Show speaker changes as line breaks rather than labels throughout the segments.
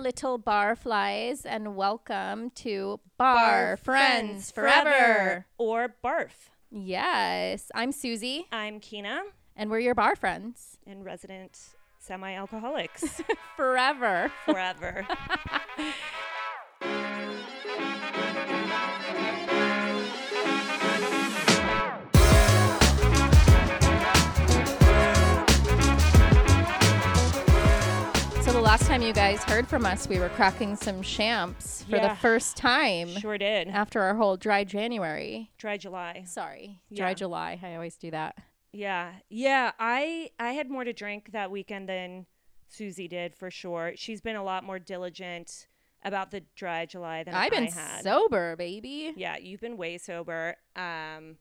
little barflies, and welcome to Bar, Friends, Forever.
or barf.
Yes, I'm Susie,
I'm Keena
and we're your bar friends
and resident semi-alcoholics
forever.
forever.
last time you guys heard from us, we were cracking some champs for the first time
sure did.
after our whole dry January.
Dry July.
Sorry, dry July. I always do that.
Yeah. Yeah, I I had more to drink that weekend than Susie did for sure. She's been a lot more diligent about the dry July than
I've been sober, baby.
yeah, you've been way sober. Um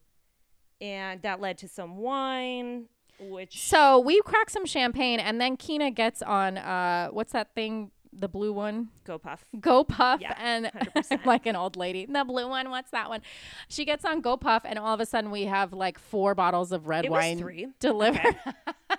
and that led to some wine which
So we crack some champagne, and then Keena gets on uh, what's that thing? The blue one,
go puff.
Go Puff,
Yeah,
and like an old lady. The blue one, what's that one? She gets on Go Puff, and all of a sudden we have like four bottles of red
It
wine delivered.
Okay.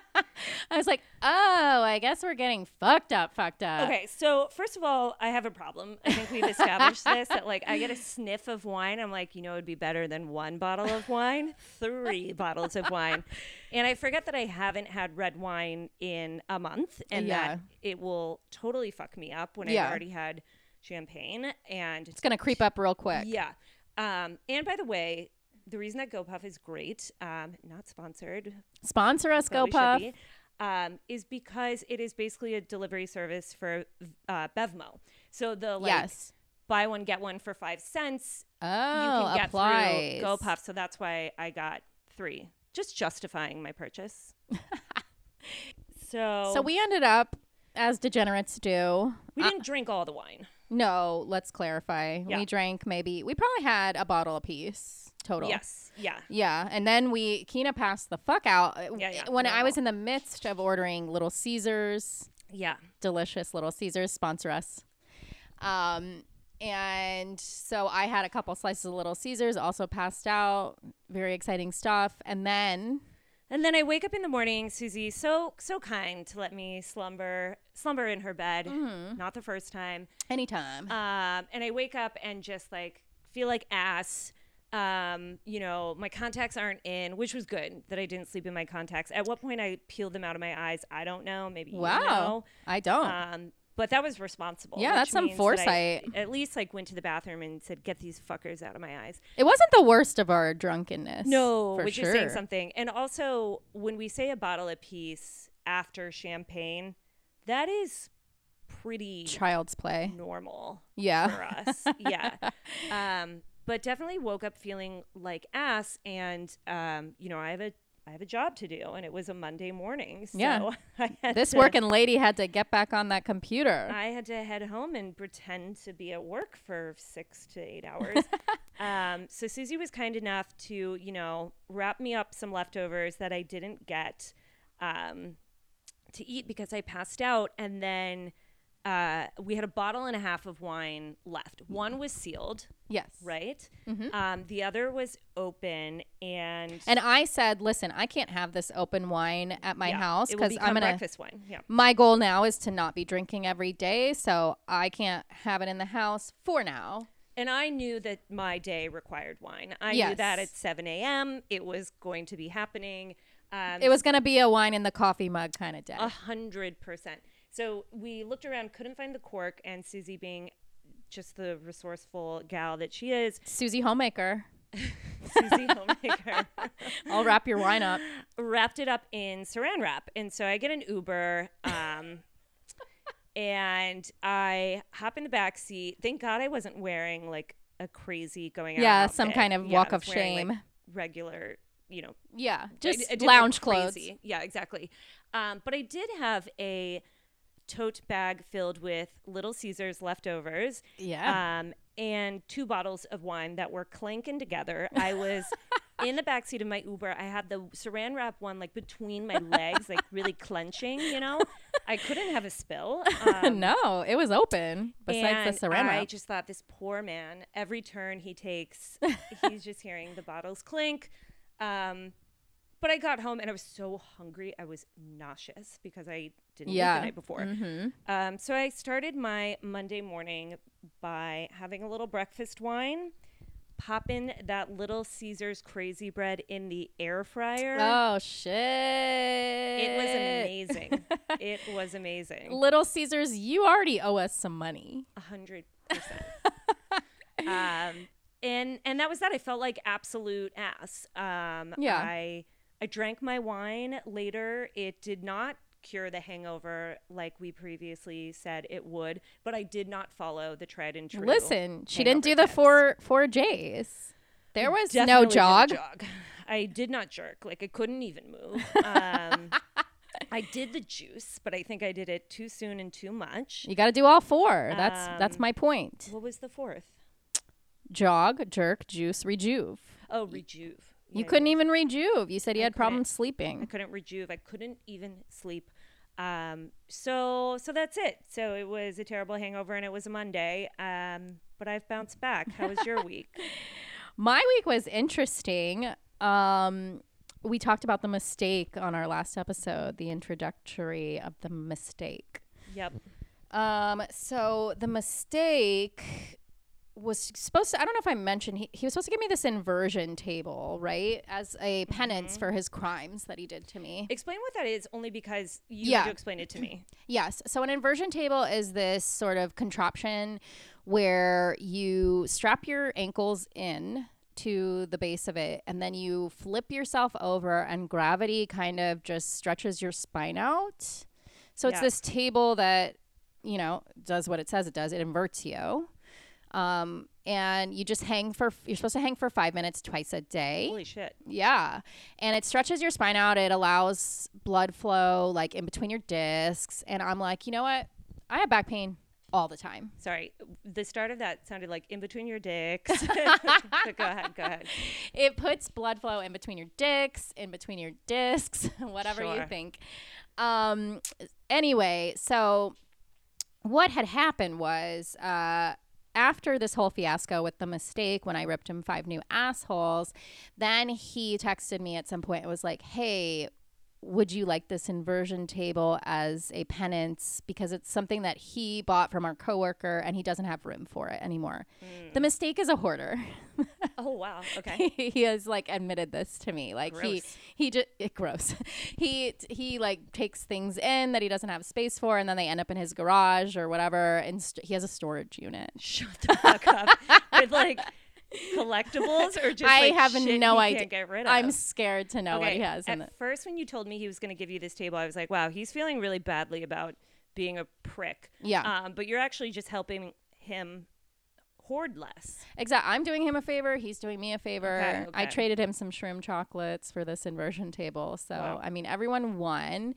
I was like, oh, I guess we're getting fucked up, fucked up.
Okay, so first of all, I have a problem. I think we've established this that like I get a sniff of wine. I'm like, you know, it'd be better than one bottle of wine, three bottles of wine, and I forget that I haven't had red wine in a month, and
Yeah.
that it will totally fuck me up when
Yeah.
I've already had champagne. And
It's gonna creep up real quick.
yeah, um, and by the way. The reason that GoPuff is great, um, not sponsored,
Sponsor us, Go
probably
Puff.
be, um, is because it is basically a delivery service for uh, Bevmo. So the like
yes.
buy one get one for five cents,
Oh,
you can get
applies.
through GoPuff. So that's why I got three, just justifying my purchase. so
So we ended up, as degenerates do.
we didn't drink all the wine.
No, let's clarify.
Yeah.
We drank maybe. We probably had a bottle apiece total.
Yes, yeah,
Yeah, and then we Keena passed the fuck out uh,
Yeah, yeah,
when I was in the midst of ordering Little Caesars,
yeah.
delicious Little Caesars sponsor us. Um, and so I had a couple slices of Little Caesars, also passed out. Very exciting stuff, and then
And then I wake up in the morning. Susie, so so kind to let me slumber slumber in her bed.
Mm-hmm.
Not the first time.
anytime.
Um, and I wake up and just like feel like ass. Um, you know, my contacts aren't in, which was good that I didn't sleep in my contacts. At what point I peeled them out of my eyes, I don't know. Maybe you
wow,
know.
I don't.
Um, but that was responsible.
Yeah, that's some
means that
foresight.
at least like went to the bathroom and said, "Get these fuckers out of my eyes."
it wasn't the worst of our drunkenness.
No,
for
which
sure.
is saying something. And also, when we say a bottle apiece after champagne, that is pretty
Child's play.
normal
Yeah.
for us. yeah. Um, but definitely woke up feeling like ass, and um, you know, I have a I have a job to do, and it was a Monday morning. So
Yeah.
I had
This
to-
working lady had to get back on that computer.
I had to head home and pretend to be at work for six to eight hours. um, so Susie was kind enough to, you know, wrap me up some leftovers that I didn't get um, to eat because I passed out. And then uh, we had a bottle and a half of wine left. One was sealed,
yes.
right? Um, the other was open, and
And I said, listen, I can't have this open wine at my
yeah,
house because I'm gonna.
breakfast wine. Yeah.
My goal now is to not be drinking every day, so I can't have it in the house for now.
And I knew that my day required wine. I knew
Yes.
that at 7 a.m. it was going to be happening. Um,
It was gonna be a wine in the coffee mug kind of day.
a hundred percent. So we looked around, couldn't find the cork, and Susie, being just the resourceful gal that she is,
Susie Homemaker,
Susie Homemaker,
I'll wrap your wine up.
wrapped it up in saran wrap. And so I get an Uber. Um, and I hop in the back seat. Thank God I wasn't wearing like a crazy going out.
Yeah, some kind of
Yeah,
walk of
wearing, like,
shame.
regular, you know,
Yeah, just
I didn't
lounge clothes.
Yeah, exactly. Um, but I did have a tote bag filled with Little Caesars leftovers.
Yeah.
Um, and two bottles of wine that were clanking together. I was in the backseat of my Uber. I had the saran wrap one like between my legs, like really clenching, you know? I couldn't have a spill. Um,
no, it was open. Besides the saran
I just thought this poor man, every turn he takes, he's just hearing the bottles clink. Um, but I got home and I was so hungry. I was nauseous because I didn't eat the night before.
Mm-hmm.
Um, so I started my Monday morning by having a little breakfast wine, popping that little Caesar's crazy bread in the air fryer.
Oh shit!
it was amazing. it was amazing.
Little Caesars, you already owe us some money.
A hundred percent. Um, and and that was that. I felt like absolute ass. Um,
Yeah.
I I drank my wine later. It did not cure the hangover like we previously said it would, but I did not follow the tried and true.
Listen, she didn't do the
tips.
four four J's. There was
Definitely
no jog.
jog. I did not jerk. Like I couldn't even move. Um, I did the juice, but I think I did it too soon and too much.
You got to do all four. That's that's
Um,
my point.
What was the fourth?
Jog, jerk, juice, rejuve.
Oh, rejuve.
You couldn't even rejuve. You said you
I
had problems sleeping.
I couldn't rejuve. I couldn't even sleep. Um, so so that's it. So it was a terrible hangover, and it was a Monday. Um, but I've bounced back. How was your week?
My week was interesting. Um, we talked about the mistake on our last episode, the introductory of the mistake.
Yep.
Um, so the mistake was supposed to, I don't know if I mentioned, he, he was supposed to give me this inversion table, right? As a mm-hmm. penance for his crimes that he did to me.
Explain what that is, only because you
Yeah.
had to explain it to me.
Yes. So an inversion table is this sort of contraption where you strap your ankles in to the base of it and then you flip yourself over and gravity kind of just stretches your spine out. So it's
Yeah.
this table that, you know, does what it says it does. It inverts you. Um, and you just hang for you're supposed to hang for 5 minutes twice a day.
Holy shit!
Yeah. And it stretches your spine out. It allows blood flow like in between your discs. And I'm like, you know what? I have back pain all the time.
Sorry, the start of that sounded like in between your dicks. Go ahead. Go ahead.
It puts blood flow in between your dicks, in between your discs, whatever you think. Um anyway, so what had happened was uh after this whole fiasco with the mistake when I ripped him five new assholes, then he texted me at some point and was like, Hey, would you like this inversion table as a penance? Because it's something that he bought from our coworker and he doesn't have room for it anymore. The mm. mistake is a hoarder.
Oh wow. Okay.
he has like admitted this to me. Like he
Gross.
he just it eh, gross. he he like takes things in that he doesn't have space for, and then they end up in his garage or whatever. And st- he has a storage unit.
Shut the fuck up. With like collectibles or just
I
like,
have no idea.
Get rid of.
I'm scared to know what he has
At
in it.
first, when you told me he was going to give you this table, I was like, wow, he's feeling really badly about being a prick.
Yeah,
Um, but you're actually just helping him hoard less.
exactly. I'm doing him a favor. He's doing me a favor.
Okay,
I traded him some shrimp chocolates for this inversion table. So
Wow.
I mean, everyone won.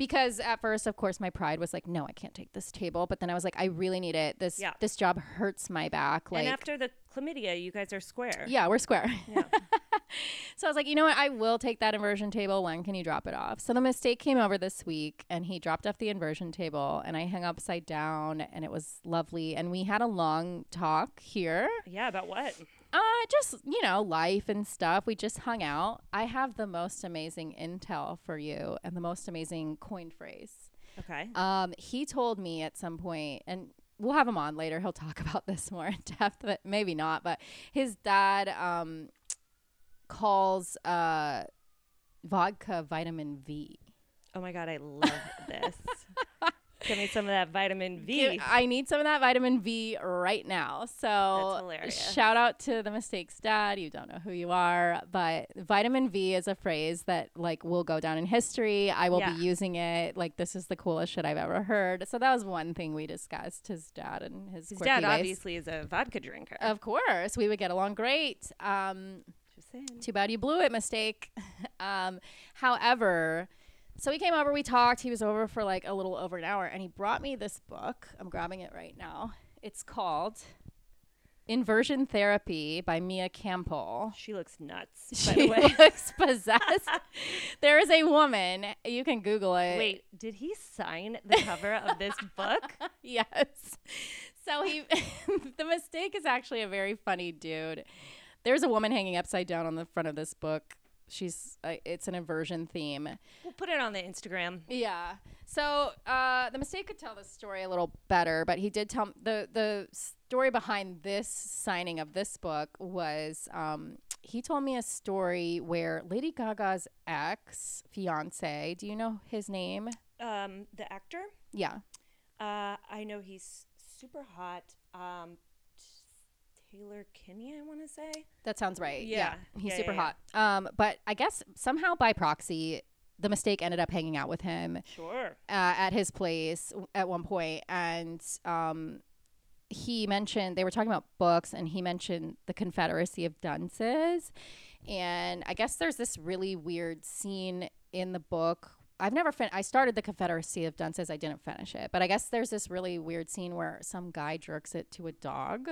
Because at first, of course, my pride was like, "No, I can't take this table." But then I was like, "I really need it. This
Yeah.
this job hurts my back." Like,
and after the chlamydia, you guys are square.
Yeah, we're square.
Yeah.
so I was like, you know what? I will take that inversion table. When can you drop it off? So the mistake came over this week and he dropped off the inversion table and I hung upside down and it was lovely. And we had a long talk here.
Yeah, about what?
Uh, just, you know, life and stuff. We just hung out. I have the most amazing intel for you and the most amazing coin phrase.
Okay.
Um, he told me at some point, and we'll have him on later. He'll talk about this more in depth, but maybe not. But his dad um, calls uh, vodka vitamin V.
Oh my god, I love this. Give me some of that vitamin V.
Give- I need some of that vitamin V right now. So shout out to the mistakes dad. You don't know who you are, but vitamin V is a phrase that like will go down in history. I will
Yeah.
be using it. Like this is the coolest shit I've ever heard. So that was one thing we discussed. His dad and his,
His dad
ways.
obviously is a vodka drinker.
Of course, we would get along great. Um,
Just saying.
too bad you blew it, mistake. um, however, so he came over, we talked. He was over for like a little over an hour, and he brought me this book. I'm grabbing it right now. It's called Inversion Therapy by Mia Campbell.
She looks nuts. By the
She
way.
looks possessed. there is a woman. You can Google it.
Wait, did he sign the cover of this book?
yes. So he, the mistake is actually a very funny dude. There's a woman hanging upside down on the front of this book. She's uh, it's an inversion theme.
We'll put it on the Instagram.
Yeah. So uh, the mistake could tell the story a little better, but he did tell the the story behind this signing of this book was um, he told me a story where Lady Gaga's ex fiance. Do you know his name?
Um, the actor,
Yeah.
uh, I know he's super hot. Um, Taylor Kinney, I want to say.
That sounds right. Yeah,
Yeah.
he's
Yeah,
super
yeah,
hot. Um, but I guess somehow by proxy, the mistake ended up hanging out with him
Sure.
uh, at his place at one point, and um, he mentioned they were talking about books, and he mentioned the Confederacy of Dunces, and I guess there's this really weird scene in the book. I've never fin- I started the Confederacy of Dunces. I didn't finish it, but I guess there's this really weird scene where some guy jerks it to a dog.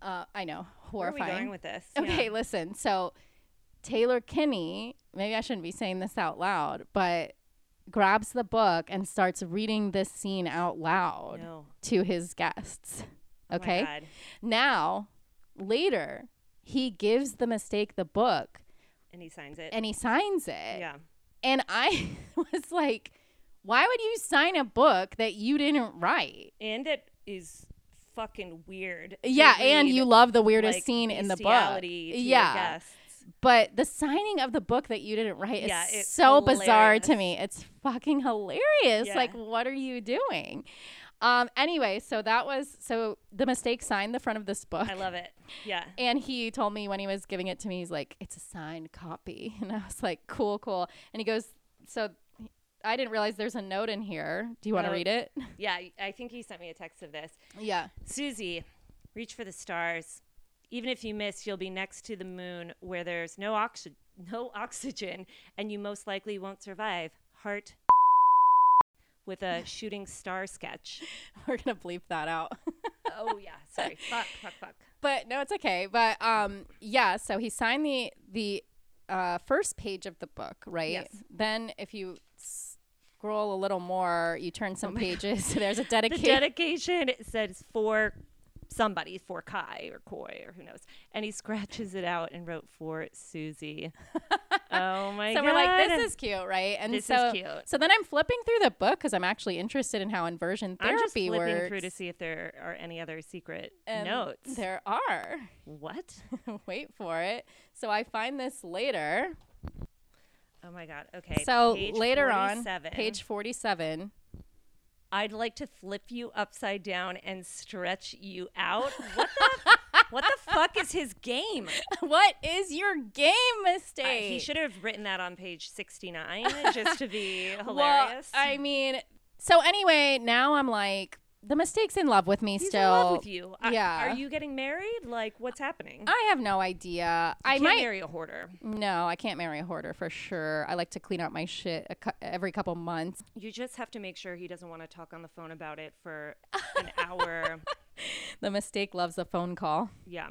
Uh, I know,
Where are
horrifying.
we going with this?
Okay,
Yeah.
listen. So Taylor Kinney, maybe I shouldn't be saying this out loud, but grabs the book and starts reading this scene out loud
No.
to his guests.
Oh
Okay.
God.
now, later, he gives the mistake the book
And he signs it.
and he signs it.
yeah.
And I was like, why would you sign a book that you didn't write?
And it is fucking weird.
Yeah, and you love the weirdest
like,
scene in the book. yeah. But the signing of the book that you didn't write
Yeah,
is so bizarre to me. It's fucking hilarious.
Yeah.
Like, what are you doing? Um. Anyway, so that was so the mistake signed the front of this book,
I love it. Yeah.
and he told me when he was giving it to me, he's like, "It's a signed copy," and I was like, "Cool, cool." And he goes, "So." I didn't realize there's a note in here. Do you want to
Oh.
read it?
Yeah. I- think he sent me a text of this.
Yeah.
Susie, reach for the stars. Even if you miss, you'll be next to the moon where there's no oxy- no oxygen and you most likely won't survive. Heart with a shooting star sketch.
We're gonna bleep that out.
Oh yeah, sorry. Fuck, fuck, fuck.
but no, it's okay. But um, yeah. So he signed the the uh, first page of the book, right?
Yes.
Then if you scroll a little more, you turn some oh pages. There's a dedication.
The dedication. says for somebody, for Kai or Koi or who knows. And he scratches it out and wrote for Susie. oh my
so
god.
we're like, this is cute, right? And
This is
so,
cute.
So then I'm flipping through the book because I'm actually interested in how inversion therapy
I'm just flipping
works.
through to see if there are any other secret
and
notes.
There are.
What?
Wait for it. So I find this later.
Oh my god. Okay.
so
page
later
47.
on, page 47.
I'd like to flip you upside down and stretch you out. What the What the fuck is his game?
what is your game
Uh,
mistake?
he should have written that on page 69 just to be hilarious.
Well, I mean, so anyway, now I'm like, the mistake's in love with me
He's
still.
in love with you. I-
yeah.
are you getting married? Like, what's happening?
I have no idea. I
Can't
might.
marry a hoarder.
no, I can't marry a hoarder for sure. I like to clean out my shit a cou- every couple months.
You just have to make sure he doesn't want to talk on the phone about it for an hour.
The mistake loves a phone call.
Yeah.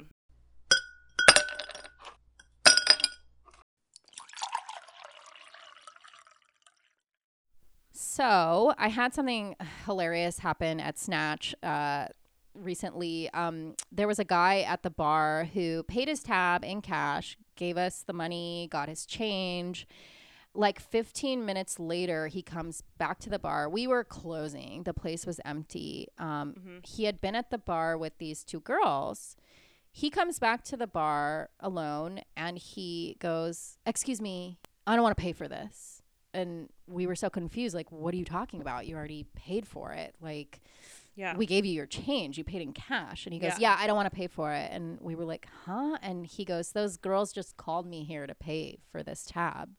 So I had something hilarious happen at Snatch uh, recently. Um, there was a guy at the bar who paid his tab in cash, gave us the money, got his change. Like 15 minutes later, he comes back to the bar. We were closing, the place was empty. Um, He had been at the bar with these two girls. He comes back to the bar alone and he goes, Excuse me, I don't want to pay for this and we were so confused like what are you talking about you already paid for it like
Yeah.
we gave you your change you paid in cash and he goes yeah,
Yeah.
i don't want to pay for it and we were like huh and he goes those girls just called me here to pay for this tab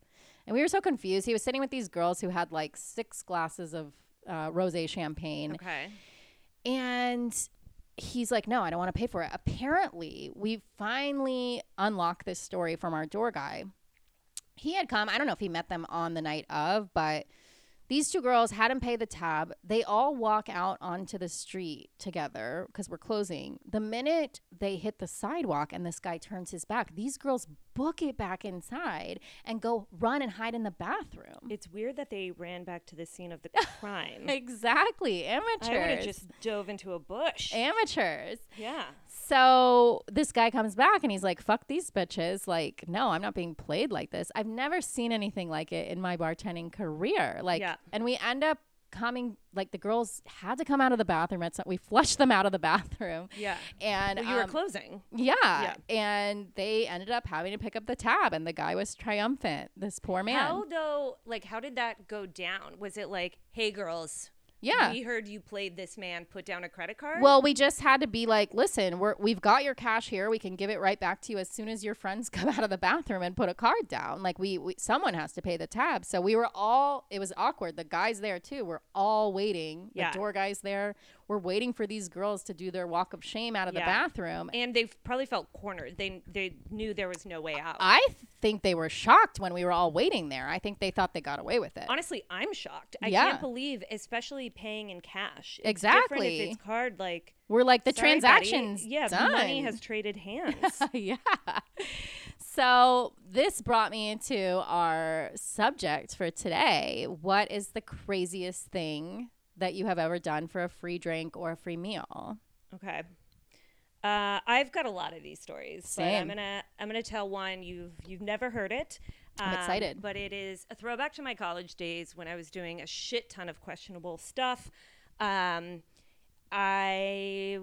and we were so confused he was sitting with these girls who had like six glasses of uh, rose champagne
okay.
and he's like, no, I don't want to pay for it. Apparently, we finally unlocked this story from our door guy. He had come, I don't know if he met them on the night of, but These two girls had him pay the tab. They all walk out onto the street together because we're closing. The minute they hit the sidewalk and this guy turns his back, these girls book it back inside and go run and hide in the bathroom.
It's weird that they ran back to the scene of the crime.
exactly. Amateurs.
I would have just dove into a bush.
Amateurs.
yeah.
So this guy comes back and he's like, fuck these bitches. Like, no, I'm not being played like this. I've never seen anything like it in my bartending career. Like,
Yeah.
and we end up coming, like, the girls had to come out of the bathroom. At some, we flushed them out of the bathroom.
Yeah.
And
Well, you were
um,
closing.
yeah.
Yeah.
And they ended up having to pick up the tab, and the guy was triumphant. This poor man.
How though? Like, how did that go down? Was it like, hey, girls,
yeah.
we heard you played this man. Put down a credit card.
Well, we just had to be like, listen, we're we've got your cash here. We can give it right back to you as soon as your friends come out of the bathroom and put a card down. Like we, we someone has to pay the tab. So we were all it was awkward. The guys there too. We're all waiting.
Yeah.
The door guys there. We're waiting for these girls to do their walk of shame out of the bathroom.
and they probably felt cornered. They they knew there was no way out.
I think they were shocked when we were all waiting there. I think they thought they got away with it.
Honestly, I'm shocked. I
Yeah.
can't believe, especially paying in cash. It's
Exactly.
if it's card. Like
we're like the
sorry, buddy.
transactions.
Yeah,
done.
money has traded hands.
yeah. So this brought me into our subject for today. What is the craziest thing that you have ever done for a free drink or a free meal?
Okay. Uh, I've got a lot of these stories, but I'm gonna I'm gonna tell one you've you've never heard it.
I'm
um,
excited.
but it is a throwback to my college days when I was doing a shit ton of questionable stuff. Um, I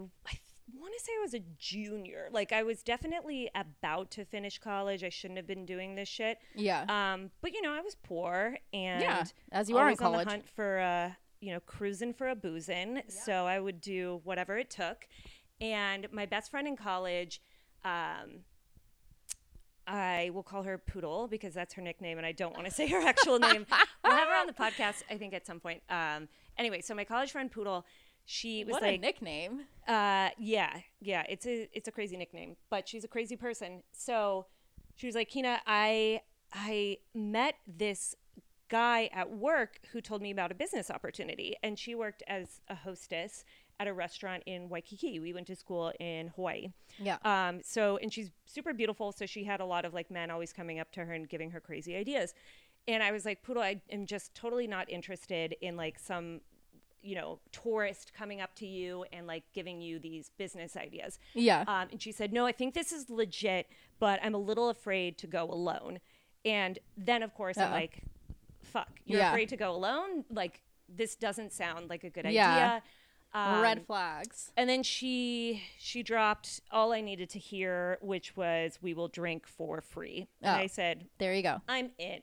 I want to say I was a junior. Like I was definitely about to finish college. I shouldn't have been doing this shit.
Yeah.
Um, but you know, I was poor and
Yeah, as you are in
always on the hunt for uh, you know, cruising for a boozing. So I would do whatever it took. And my best friend in college, um, I will call her Poodle because that's her nickname, and I don't want to say her actual name. We'll have her on the podcast, I think, at some point. Um, anyway, so my college friend Poodle, she was
what
like,
a nickname.
uh, yeah, yeah, it's a it's a crazy nickname, but she's a crazy person. So she was like, Keena, I I met this guy at work who told me about a business opportunity, and she worked as a hostess at a restaurant in Waikiki. We went to school in Hawaii.
Yeah.
Um, so, and she's super beautiful. So she had a lot of like men always coming up to her and giving her crazy ideas. And I was like, Poodle, I am just totally not interested in like some, you know, tourist coming up to you and like giving you these business ideas.
Yeah.
Um, and she said, No, I think this is legit, but I'm a little afraid to go alone. And then, of course, I'm like, Fuck, you're
Yeah.
afraid to go alone? Like, this doesn't sound like a good
Yeah.
idea. Um,
Red flags.
and then she she dropped all I needed to hear, which was we will drink for free. And
Oh.
I said,
There you go.
I'm in.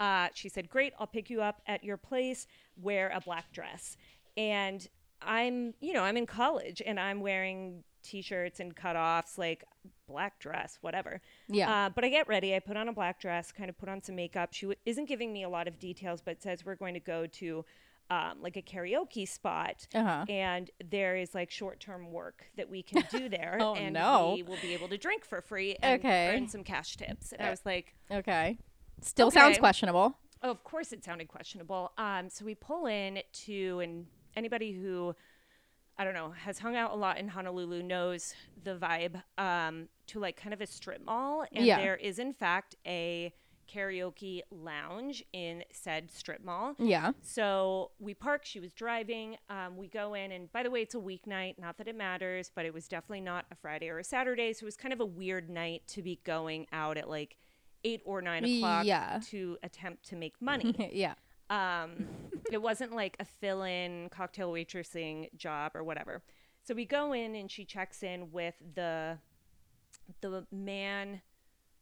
Uh, she said, Great, I'll pick you up at your place, wear a black dress. And I'm, you know, I'm in college and I'm wearing t shirts and cutoffs, like black dress, whatever.
Yeah.
Uh, but I get ready. I put on a black dress, kind of put on some makeup. She w- isn't giving me a lot of details, but says we're going to go to um, like a karaoke spot.
Uh-huh.
And there is like short term work that we can do there.
Oh,
and
no.
we will be able to drink for free and
Okay.
earn some cash tips. And I
Uh,
was like,
Okay. Still sounds questionable.
Oh, of course, it sounded questionable. Um, so we pull in to, and anybody who, I don't know, has hung out a lot in Honolulu knows the vibe um, to like kind of a strip mall. And
Yeah.
there is, in fact, a karaoke lounge in said strip mall.
Yeah.
So we park. She was driving. Um, we go in, and by the way, it's a weeknight. Not that it matters, but it was definitely not a Friday or a Saturday. So it was kind of a weird night to be going out at like eight or nine o'clock
Yeah.
to attempt to make money.
yeah.
Um, it wasn't like a fill-in cocktail waitressing job or whatever. So we go in, and she checks in with the the man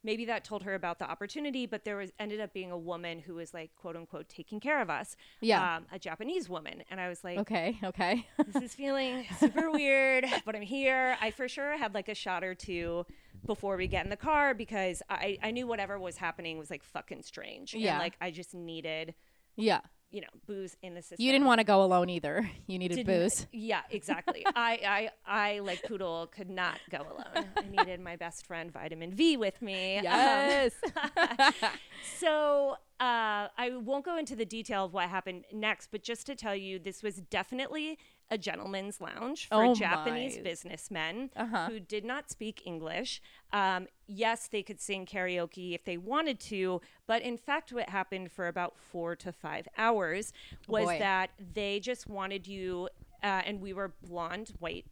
maybe that told her about the opportunity but there was ended up being a woman who was like quote unquote taking care of us
Yeah.
um, a japanese woman and i was like
Okay. Okay.
this is feeling super weird but i'm here i for sure had like a shot or two before we get in the car because i, I knew whatever was happening was like fucking strange
Yeah.
and like i just needed
yeah.
you know, booze in the system.
You didn't want to go alone either. You needed
Didn't-
booze.
Yeah, exactly. I, I, I, like Poodle, could not go alone. I needed my best friend, Vitamin V, with me. Um, so uh, I won't go into the detail of what happened next, but just to tell you, this was definitely a gentleman's lounge for
Oh
Japanese businessmen
Uh-huh.
who did not speak English. Um, yes, they could sing karaoke if they wanted to, but in fact, what happened for about four to five hours was
boy.
that they just wanted you, uh, and we were blonde, white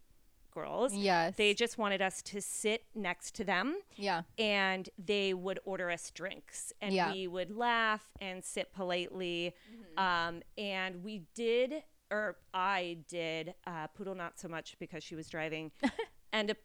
girls.
yes.
They just wanted us to sit next to them
yeah.
and they would order us drinks and
Yeah.
we would laugh and sit politely um, and we did or i did uh, poodle not so much because she was driving end up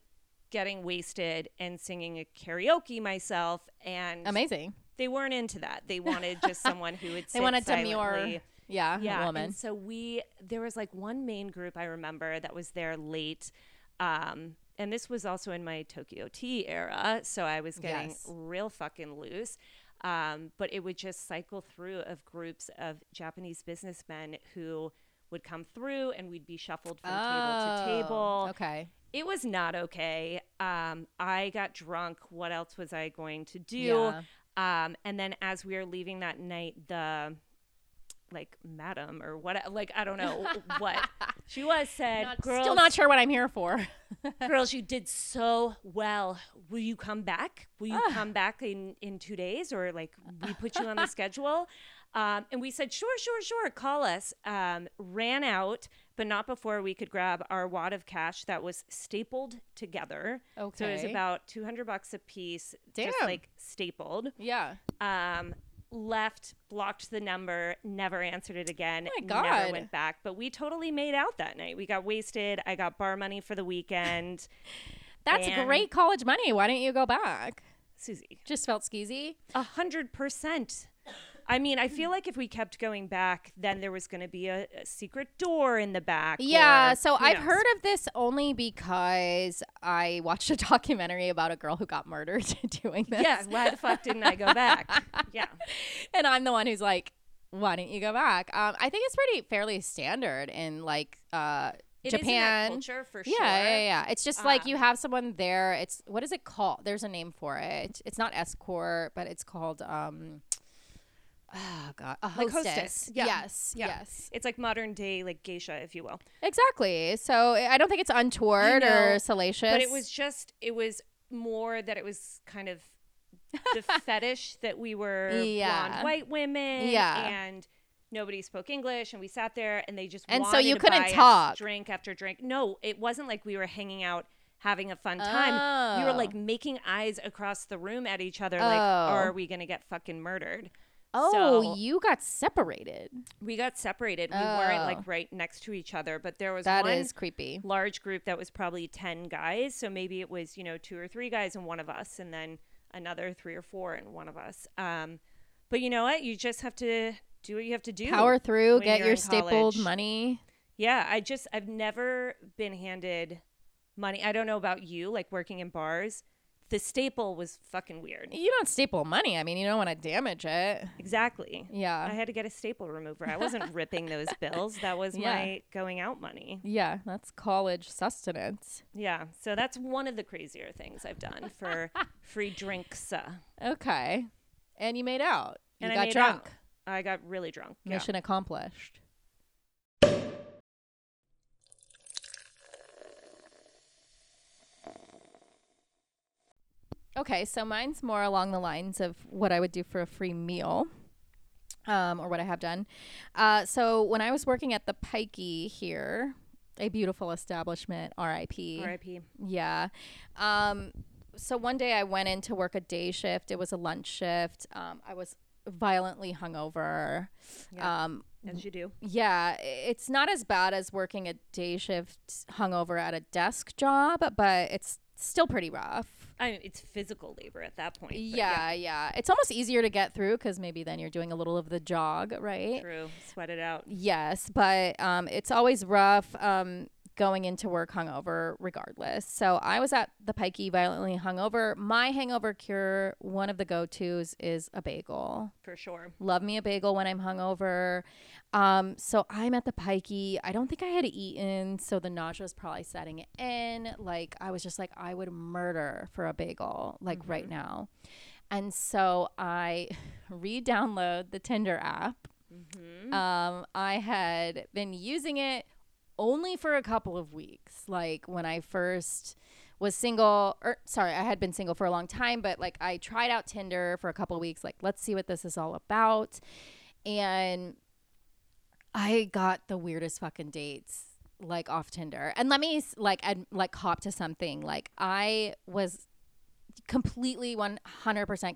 getting wasted and singing a karaoke myself and
Amazing.
they weren't into that they wanted just someone who would
They wanted
silently.
demure. Yeah.
yeah
A woman.
and so we there was like one main group i remember that was there late um, and this was also in my tokyo tea era so i was getting
Yes.
real fucking loose um, but it would just cycle through of groups of japanese businessmen who would come through and we'd be shuffled from table to
Oh,
table
Okay.
it was not okay um, i got drunk what else was i going to do
Yeah.
um, and then as we were leaving that night, the like madam or what, like I don't know what she was said,
Not-
girls,
Still not sure what I'm here for.
girls, you did so well. Will you come back? Will you come back in in two days or like we put you on the schedule? Um, and we said, sure, sure, sure. Call us. Um, ran out, but not before we could grab our wad of cash that was stapled together. Okay. So it was about 200 bucks a piece, just like stapled
yeah.
um, left, blocked the number, never answered it again,
Oh my God.
never went back. But we totally made out that night. We got wasted. I got bar money for the weekend.
That's
And-
great college money. Why didn't you go back?
Susie,
Just felt skeezy.
a hundred percent. I mean, I feel like if we kept going back, then there was going to be a, a secret door in the back.
Yeah,
or
so I've
knows?
heard of this only because I watched a documentary about a girl who got murdered doing this.
Yeah, why the fuck didn't I go back? Yeah.
and I'm the one who's like, why didn't you go back? Um, I think it's pretty fairly standard in like uh,
It
Japan.
culture for
Yeah,
sure.
yeah, yeah. yeah. It's just like you
Um,
have someone there. It's what is it called? There's a name for it. It's not escort, but it's called um. Oh God, a
Like
hostess.
hostess. Yeah.
Yes,
Yeah.
yes,
It's like modern day, like geisha, if you will.
exactly. So I don't think it's untoward
know,
or salacious.
But it was just, it was more that it was kind of the fetish that we were
Yeah.
blonde white women.
Yeah.
And nobody spoke English, and we sat there, and they just
And so you
to
couldn't talk.
drink after drink. No, it wasn't like we were hanging out having a fun time. We were
Oh.
like making eyes across the room at each other, like,
Oh.
are we gonna get fucking murdered?
Oh,
So-
you got separated.
We got separated. We weren't
Oh.
like right next to each other, but there was
That
one
is creepy.
large group that was probably 10 guys. So maybe it was, you know, two or three guys and one of us, and then another three or four and one of us. Um, but you know what? You just have to do what you have to do.
Power through, get your stapled money.
Yeah. I just, I've never been handed money. I don't know about you, like working in bars. The staple was fucking weird.
You don't staple money. I mean, you don't want to damage it.
Exactly.
Yeah.
I had to get a staple remover. I wasn't ripping those bills. That was
Yeah.
my going out money.
Yeah, that's college sustenance.
Yeah. So that's one of the crazier things I've done for free drinks.
Okay. And you made out. You
and I
got
made
drunk.
out. I got really drunk. Yeah.
Mission accomplished. Okay, so mine's more along the lines of what I would do for a free meal, um, or what I have done. Uh, so when I was working at the Pikey here, a beautiful establishment, RIP.
R.I.P.
Yeah. Um, so one day I went in to work a day shift. It was a lunch shift. Um, I was violently hungover.
Yeah.
Um,
As you do.
yeah, it's not as bad as working a day shift hungover at a desk job, but it's still pretty rough.
I mean, it's physical labor at that point. but
Yeah, yeah. It's almost easier to get through because maybe then you're doing a little of the jog, right?
True. Sweat it out.
Yes, but um, it's always rough. Um, going into work hungover regardless. So I was at the Pikey violently hungover. My hangover cure, one of the go tos is a bagel.
For sure.
Love me a bagel when I'm hungover. Um, so I'm at the Pikey. I don't think I had eaten, so the nausea was probably setting in. Like I was just like, I would murder for a bagel, like right now. And so I re-download the Tinder app. Um, I had been using it only for a couple of weeks. Like when I first was single, or sorry, I had been single for a long time, but like I tried out Tinder for a couple of weeks. Like, let's see what this is all about. And I got the weirdest fucking dates like off Tinder. And let me like ad- like hop to something. Like I was completely 100%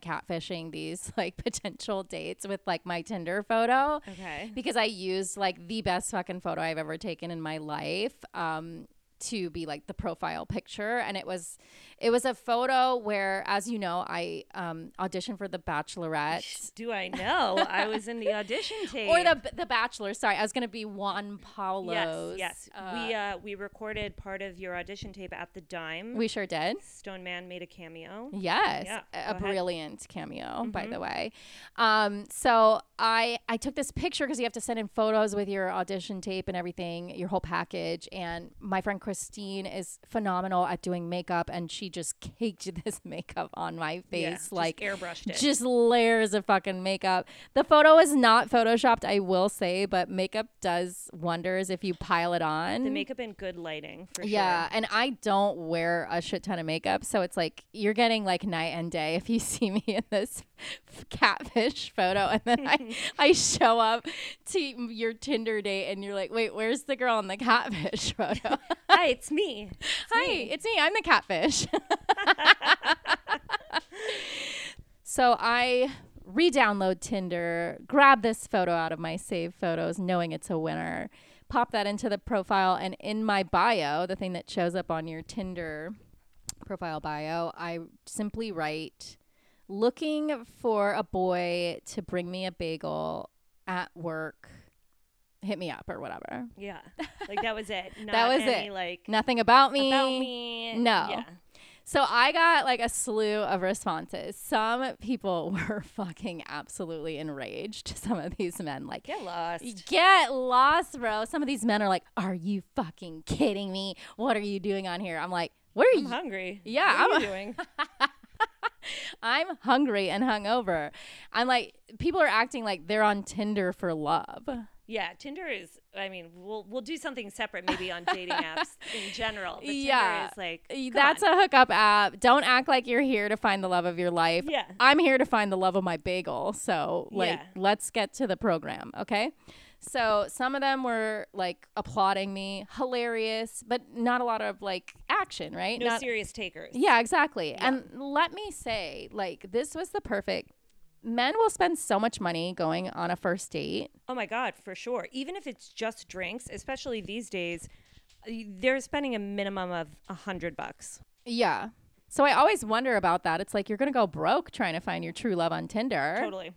catfishing these like potential dates with like my Tinder photo
Okay.
because I used like the best fucking photo I've ever taken in my life um to be like the profile picture and it was it was a photo where as you know I um auditioned for the bachelorette
Do I know? I was in the audition tape.
or the the bachelor sorry I was going to be Juan Pablo's
Yes, yes.
uh,
we uh, we recorded part of your audition tape at the Dime.
we sure did
Stone Man made a cameo.
Yes,
Yeah,
a- a brilliant cameo, by
Mhm.
the way. Um, so I I took this picture because you have to send in photos with your audition tape and everything, your whole package. And my friend Christine is phenomenal at doing makeup, and she just caked this makeup on my face,
Yeah, just
like
airbrushed it.
just layers of fucking makeup. The photo is not photoshopped, I will say, but makeup does wonders if you pile it on.
the makeup and good lighting for sure.
Yeah,
sure.
and I don't wear a shit ton of makeup, so it's like you're getting like night and day if you see me in this catfish photo, and then I I show up to your Tinder date, and you're like, wait, where's the girl in the catfish photo?
Hi, it's me. It's
Hi,
me.
it's me. I'm the catfish. so I re-download Tinder, grab this photo out of my saved photos, knowing it's a winner, pop that into the profile, and in my bio, the thing that shows up on your Tinder profile bio, I simply write looking for a boy to bring me a bagel at work. Hit me up or whatever.
Yeah, like that was it.
That was
any,
it.
Like
Nothing about me.
about me.
No.
Yeah.
So I got like a slew of responses. Some people were fucking absolutely enraged. Some of these men, like,
Get lost.
get lost, bro. Some of these men are like, "Are you fucking kidding me? What are you doing on here?" I'm like, "What are
I'm
you?
hungry.
Yeah,
What
I'm-
you doing?
I'm hungry and hungover." I'm like, people are acting like they're on Tinder for love.
Yeah, Tinder is. I mean, we'll we'll do something separate maybe on dating apps in general. But
Yeah.
Tinder is like
That's
on.
a hookup app. Don't act like you're here to find the love of your life.
Yeah.
I'm here to find the love of my bagel. So, like,
Yeah.
let's get to the program, okay? So, some of them were like applauding me, hilarious, but not a lot of like action, right?
no
Not-
serious takers.
yeah, exactly. And let me say, like, this was the perfect. Men will spend so much money going on a first date.
Oh my god, for sure. Even if it's just drinks, especially these days, they're spending a minimum of a hundred bucks.
Yeah. So I always wonder about that. It's like you're going to go broke trying to find your true love on Tinder.
Totally.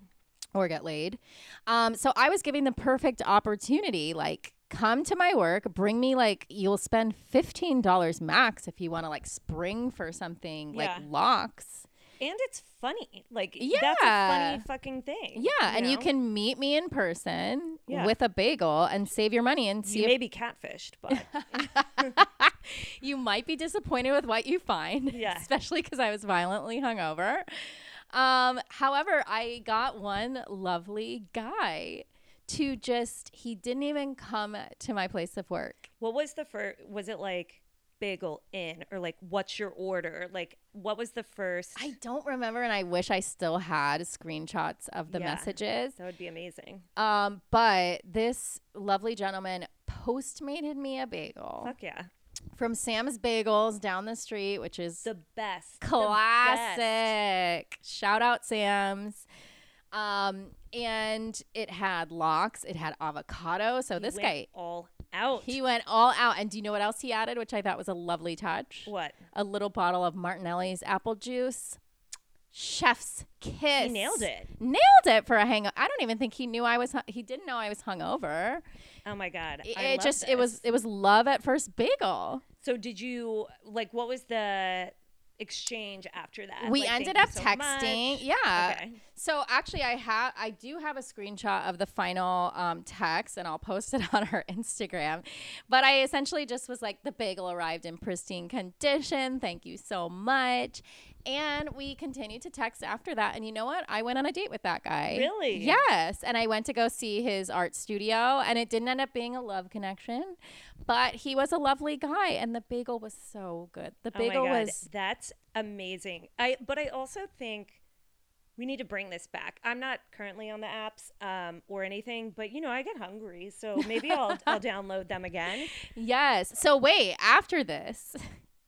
or get laid. Um, so I was giving the perfect opportunity, like come to my work, bring me like you'll spend fifteen dollars max if you want to like spring for something
Yeah.
like lox.
And it's funny. Like that's a
Yeah.
funny fucking thing.
Yeah, and you can meet me in person
Yeah.
with a bagel and save your money and see
you
if
may be catfished, but
you might be disappointed with what you find.
Yeah.
Especially because I was violently hungover. Um, however, I got one lovely guy to just, he didn't even come to my place of work.
what was the first? Was it like bagel in or like what's your order? Like what was the first?
I don't remember, and I wish I still had screenshots of the
Yeah.
messages.
that would be amazing.
Um, but this lovely gentleman postmated me a bagel
Fuck yeah,
from Sam's Bagels down the street, which is
the best. the best.
classic. Shout out Sam's. Um, and it had lox, it had avocado. So
He
this guy,
all out.
he went all out. And do you know what else he added, which I thought was a lovely touch?
what?
A little bottle of Martinelli's apple juice. chef's kiss.
He nailed it.
Nailed it for a hang. I don't even think he knew I was. hu- He didn't know I was hungover.
Oh my god.
It, it just it was it was love at first bagel.
So did you like what was the exchange after that?
we
Like,
ended up
so
texting.
much?
Yeah.
Okay.
So actually, I have I do have a screenshot of the final um, text, and I'll post it on our Instagram. But I essentially just was like, the bagel arrived in pristine condition. Thank you so much. And we continued to text after that. And you know what? I went on a date with that guy.
Really?
Yes. And I went to go see his art studio, and it didn't end up being a love connection, but he was a lovely guy, and the bagel was so good. The
Oh
bagel
God,
was
that's amazing. I but I also think we need to bring this back. I'm not currently on the apps um, or anything, but you know I get hungry, so maybe I'll I'll download them again.
Yes. So wait, after this,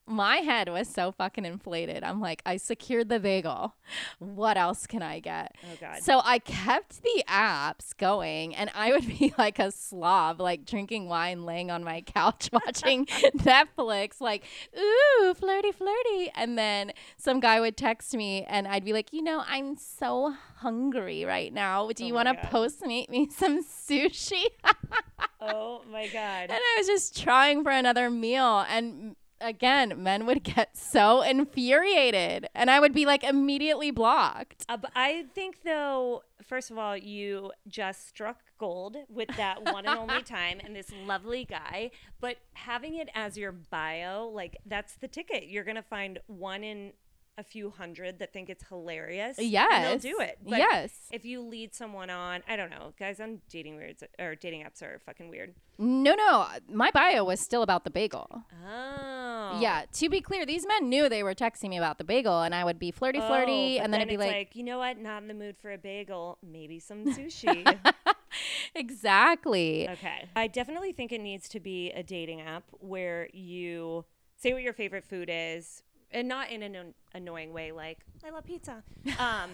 my head was so fucking inflated. I'm like, I secured the bagel. What else can I get?
Oh God.
So I kept the apps going and I would be like a slob, like drinking wine, laying on my couch watching Netflix, like, ooh, flirty, flirty. And then some guy would text me and I'd be like, you know, I'm so hungry right now. Do
Oh
you
my
want to
post
postmate me some sushi?
oh my God.
And I was just trying for another meal. And again, men would get so infuriated. And I would be like immediately blocked.
Uh, but I think though, first of all, you just struck gold with that one and only time and this lovely guy. But having it as your bio, like that's the ticket. You're gonna find one in a few hundred that think it's hilarious.
Yes.
they'll do it. But
yes.
If you lead someone on, I don't know, guys on dating weirds or dating apps are fucking weird.
No, no. My bio was still about the bagel.
Oh.
Yeah. To be clear, these men knew they were texting me about the bagel, and I would be flirty,
Oh,
flirty,
but
and then, it'd be
it's
like,
you know what? Not in the mood for a bagel. Maybe some sushi.
exactly.
Okay. I definitely think it needs to be a dating app where you say what your favorite food is and not in an an- annoying way like I love pizza. Um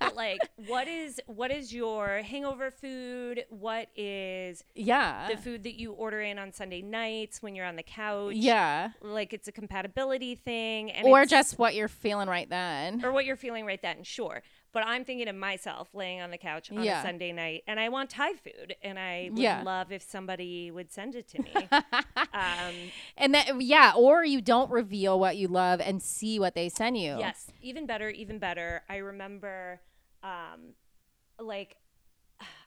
but like what is what is your hangover food? What is
Yeah.
the food that you order in on Sunday nights when you're on the couch?
yeah.
Like it's a compatibility thing and
Or just what you're feeling right then.
or what you're feeling right then, sure. But I'm thinking of myself laying on the couch on
Yeah.
a Sunday night, and I want Thai food, and I would
Yeah.
love if somebody would send it to me. um,
And that, yeah, or you don't reveal what you love and see what they send you.
yes, even better, even better. I remember, um, like.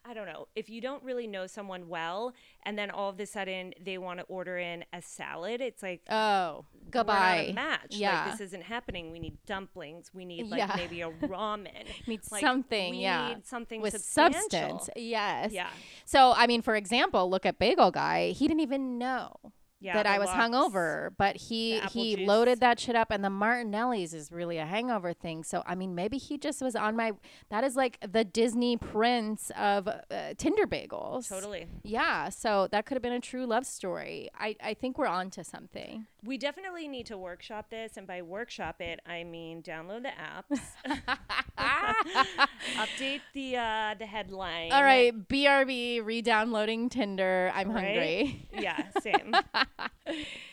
I don't know. If you don't really know someone well, and then all of a sudden they want to order in a salad, it's like
Oh, goodbye.
a match.
Yeah.
Like this isn't happening. We need dumplings. We need like
Yeah.
maybe a ramen.
Need
Like,
something,
we
yeah.
need something
With substance. Yes.
Yeah.
So, I mean, for example, look at Bagel Guy. He didn't even know
Yeah,
that I was
lox,
hungover, but he he
juice.
loaded that shit up. And the Martinelli's is really a hangover thing. So, I mean, maybe he just was on my. That is like the Disney prince of uh, Tinder bagels.
Totally.
Yeah. So that could have been a true love story. I I think we're on to something.
We definitely need to workshop this, and by workshop it, I mean download the apps, update the uh, the headline.
All right, BRB re-downloading Tinder. I'm
Right?
hungry.
Yeah, same.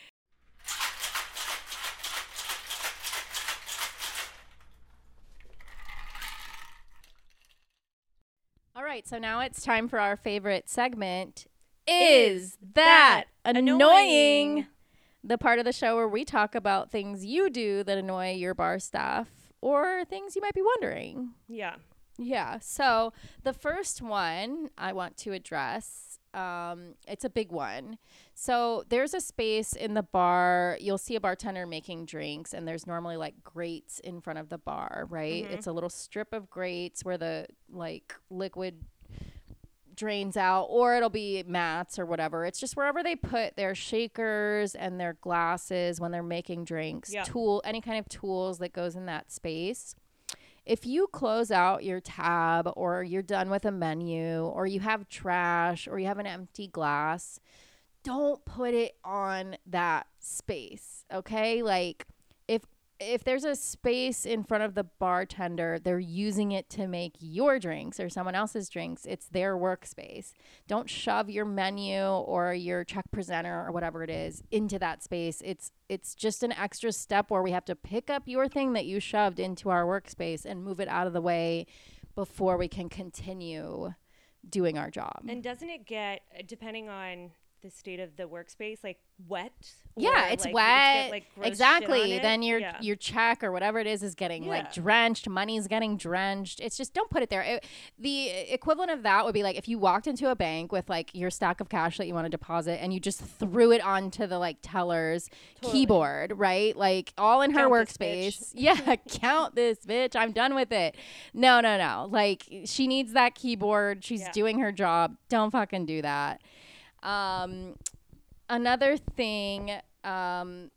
All right, so now it's time for our favorite segment.
Is
that
that
annoying?
annoying?
The part of the show where we talk about things you do that annoy your bar staff or things you might be wondering.
yeah.
Yeah. So the first one I want to address, um, it's a big one. So there's a space in the bar. You'll see a bartender making drinks, and there's normally like grates in front of the bar, right? It's a little strip of grates where the like liquid drains out, or it'll be mats or whatever. It's just wherever they put their shakers and their glasses when they're making drinks, tool, any kind of tools that goes in that space if you close out your tab or you're done with a menu or you have trash or you have an empty glass, don't put it on that space, okay? Like if there's a space in front of the bartender, they're using it to make your drinks or someone else's drinks. It's their workspace. Don't shove your menu or your check presenter or whatever it is into that space. It's it's just an extra step where we have to pick up your thing that you shoved into our workspace and move it out of the way before we can continue doing our job.
And doesn't it get depending on the state of the workspace like wet?
Yeah, it's
like,
wet.
like,
exactly. Then your
Yeah.
your check or whatever it is is getting like drenched. Money's getting drenched. It's just don't put it there. It- the equivalent of that would be like if you walked into a bank with like your stack of cash that you want to deposit and you just threw it onto the like teller's
Totally.
keyboard, right? Like all in her
Count this,
workspace. Yeah, count this bitch. I'm done with it. No, no, no. Like she needs that keyboard. She's
Yeah.
doing her job. Don't fucking do that. Um, another thing um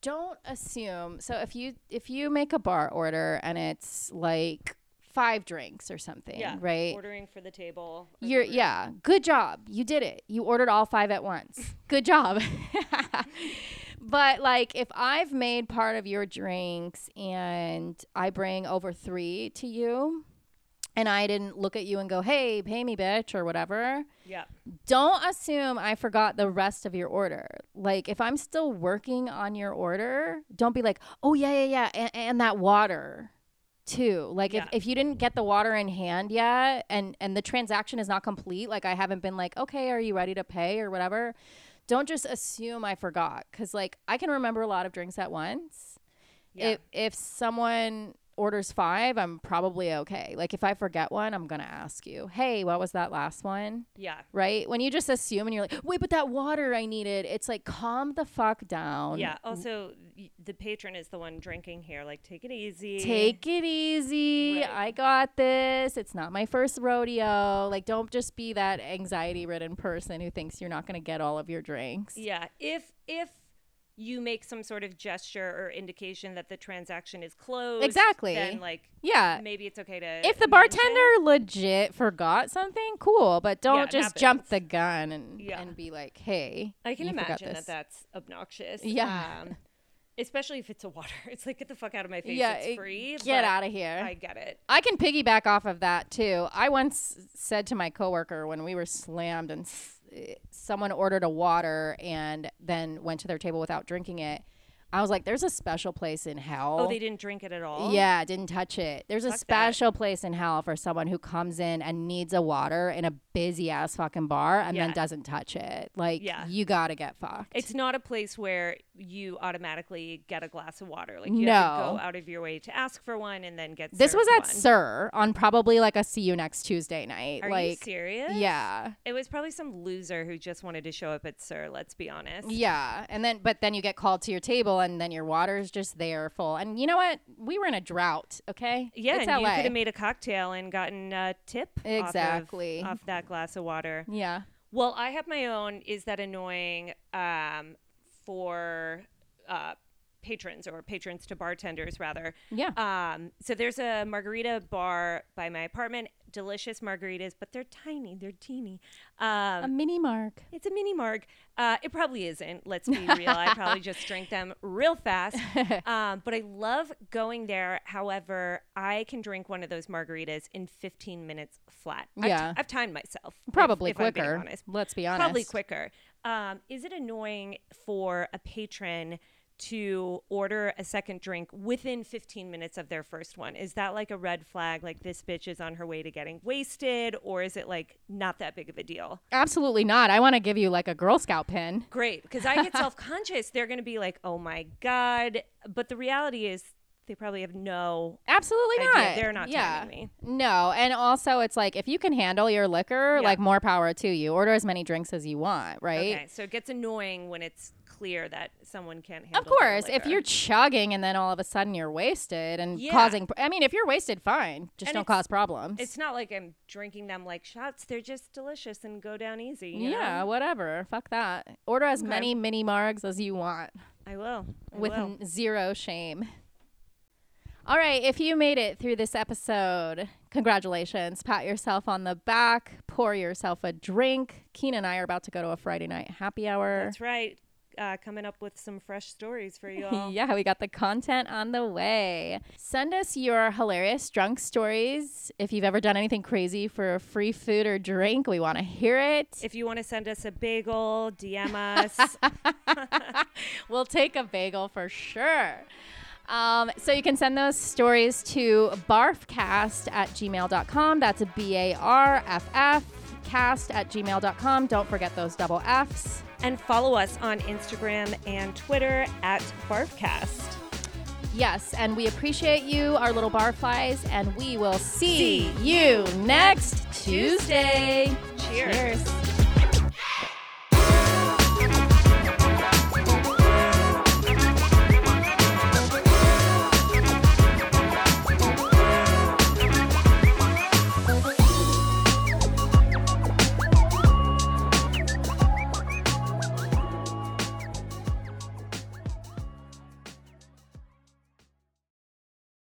don't assume so if you if you make a bar order and it's like five drinks or something
Yeah,
right
ordering for the table.
you're
room.
yeah good job you did it you ordered all five at once good job but like if i've made part of your drinks and i bring over three to you and i didn't look at you and go hey pay me bitch or whatever
Yeah.
don't assume I forgot the rest of your order. Like if I'm still working on your order, don't be like, oh yeah, yeah, yeah, and, and that water too. Like
Yeah.
if, if you didn't get the water in hand yet and and the transaction is not complete, like I haven't been like, okay, are you ready to pay or whatever? Don't just assume I forgot because like I can remember a lot of drinks at once.
Yeah.
If if someone orders five, I'm probably okay. Like if I forget one, I'm gonna ask you, hey, what was that last one?
yeah.
right? When you just assume and you're like, wait, but that water I needed, it's like, calm the fuck down.
Yeah. Also, the patron is the one drinking here. Like, take it easy.
Take it easy.
Right.
I got this. It's not my first rodeo. Like, don't just be that anxiety ridden person who thinks you're not to get all of your drinks.
Yeah. If if you make some sort of gesture or indication that the transaction is closed,
Exactly.
Then like
Yeah.
maybe it's okay to.
If the bartender legit forgot something, cool, but don't
Yeah,
just jump the gun and,
Yeah.
and be like, hey,
I can imagine that that's obnoxious.
Yeah.
Um, especially if it's a water. It's like get the fuck out of my face.
Yeah,
it's
it-
free.
get out of here.
I get it.
I can piggyback off of that too. I once said to my coworker when we were slammed and someone ordered a water and then went to their table without drinking it. I was like, "There's a special place in hell."
Oh, they didn't drink it at all.
Yeah, didn't touch it. There's a
Fuck that.
special place in hell for someone who comes in and needs a water in a busy ass fucking bar and then doesn't touch it. Like,
Yeah.
you gotta get fucked.
It's not a place where you automatically get a glass of water. Like you have to
No.
go out of your way to ask for one and then get.
this was at
one.
Sir on probably like a see you next Tuesday night.
Are you
like,
serious?
yeah.
It was probably some loser who just wanted to show up at Sir. Let's be honest.
Yeah, and then but then you get called to your table, and then your water's just there full. And you know what? We were in a drought. Okay.
Yeah,
it's
and you could have made a cocktail and gotten a tip off of-
Exactly.
off, that glass of water.
yeah.
Well, I have my own. Is that annoying um, for uh, patrons or patrons to bartenders rather?
Yeah.
Um, so there's a margarita bar by my apartment. Delicious margaritas, but they're tiny. They're teeny. Um,
a mini mark.
it's a mini marg. Uh, it probably isn't. Let's be real. I probably just drink them real fast. Um, but I love going there. However, I can drink one of those margaritas in 15 minutes flat. I've,
Yeah.
I've timed myself.
Probably
if
quicker.
honest.
Let's be honest.
Probably quicker. Um, is it annoying for a patron to order a second drink within 15 minutes of their first one? Is that like a red flag? Like this bitch is on her way to getting wasted, or is it like not that big of a deal?
Absolutely not. I want to give you like a Girl Scout pin.
Great, because I get self conscious. They're going to be like, oh my God. But the reality is, they probably have no
Absolutely
idea.
not.
They're not
yeah.
me.
No, and also it's like if you can handle your liquor,
Yeah.
like more power to you. Order as many drinks as you want, right?
Okay, so it gets annoying when it's clear that someone can't handle
Of course, if you're chugging and then all of a sudden you're wasted and
Yeah.
causing, I mean, if you're wasted, fine, just
And
don't cause problems.
It's not like I'm drinking them like shots. They're just delicious and go down easy. you
yeah,
know?
whatever. Fuck that. Order as
Okay.
many mini margs as you want
I will. I
with
will.
zero shame. All right, if you made it through this episode, congratulations. Pat yourself on the back, pour yourself a drink. Keena and I are about to go to a Friday night happy hour.
That's right. Uh, coming up with some fresh stories for you all.
yeah, we got the content on the way. Send us your hilarious drunk stories. If you've ever done anything crazy for free food or drink, we want to hear it.
If you want to send us a bagel, DM us.
we'll take a bagel for sure. Um, so you can send those stories to barffcast at gmail.com. That's a B A R F F cast at gmail.com. Don't forget those double F's.
And follow us on Instagram and Twitter at barfcast.
Yes, and we appreciate you, our little barflies, and we will see, see you next Tuesday.
Cheers. Cheers.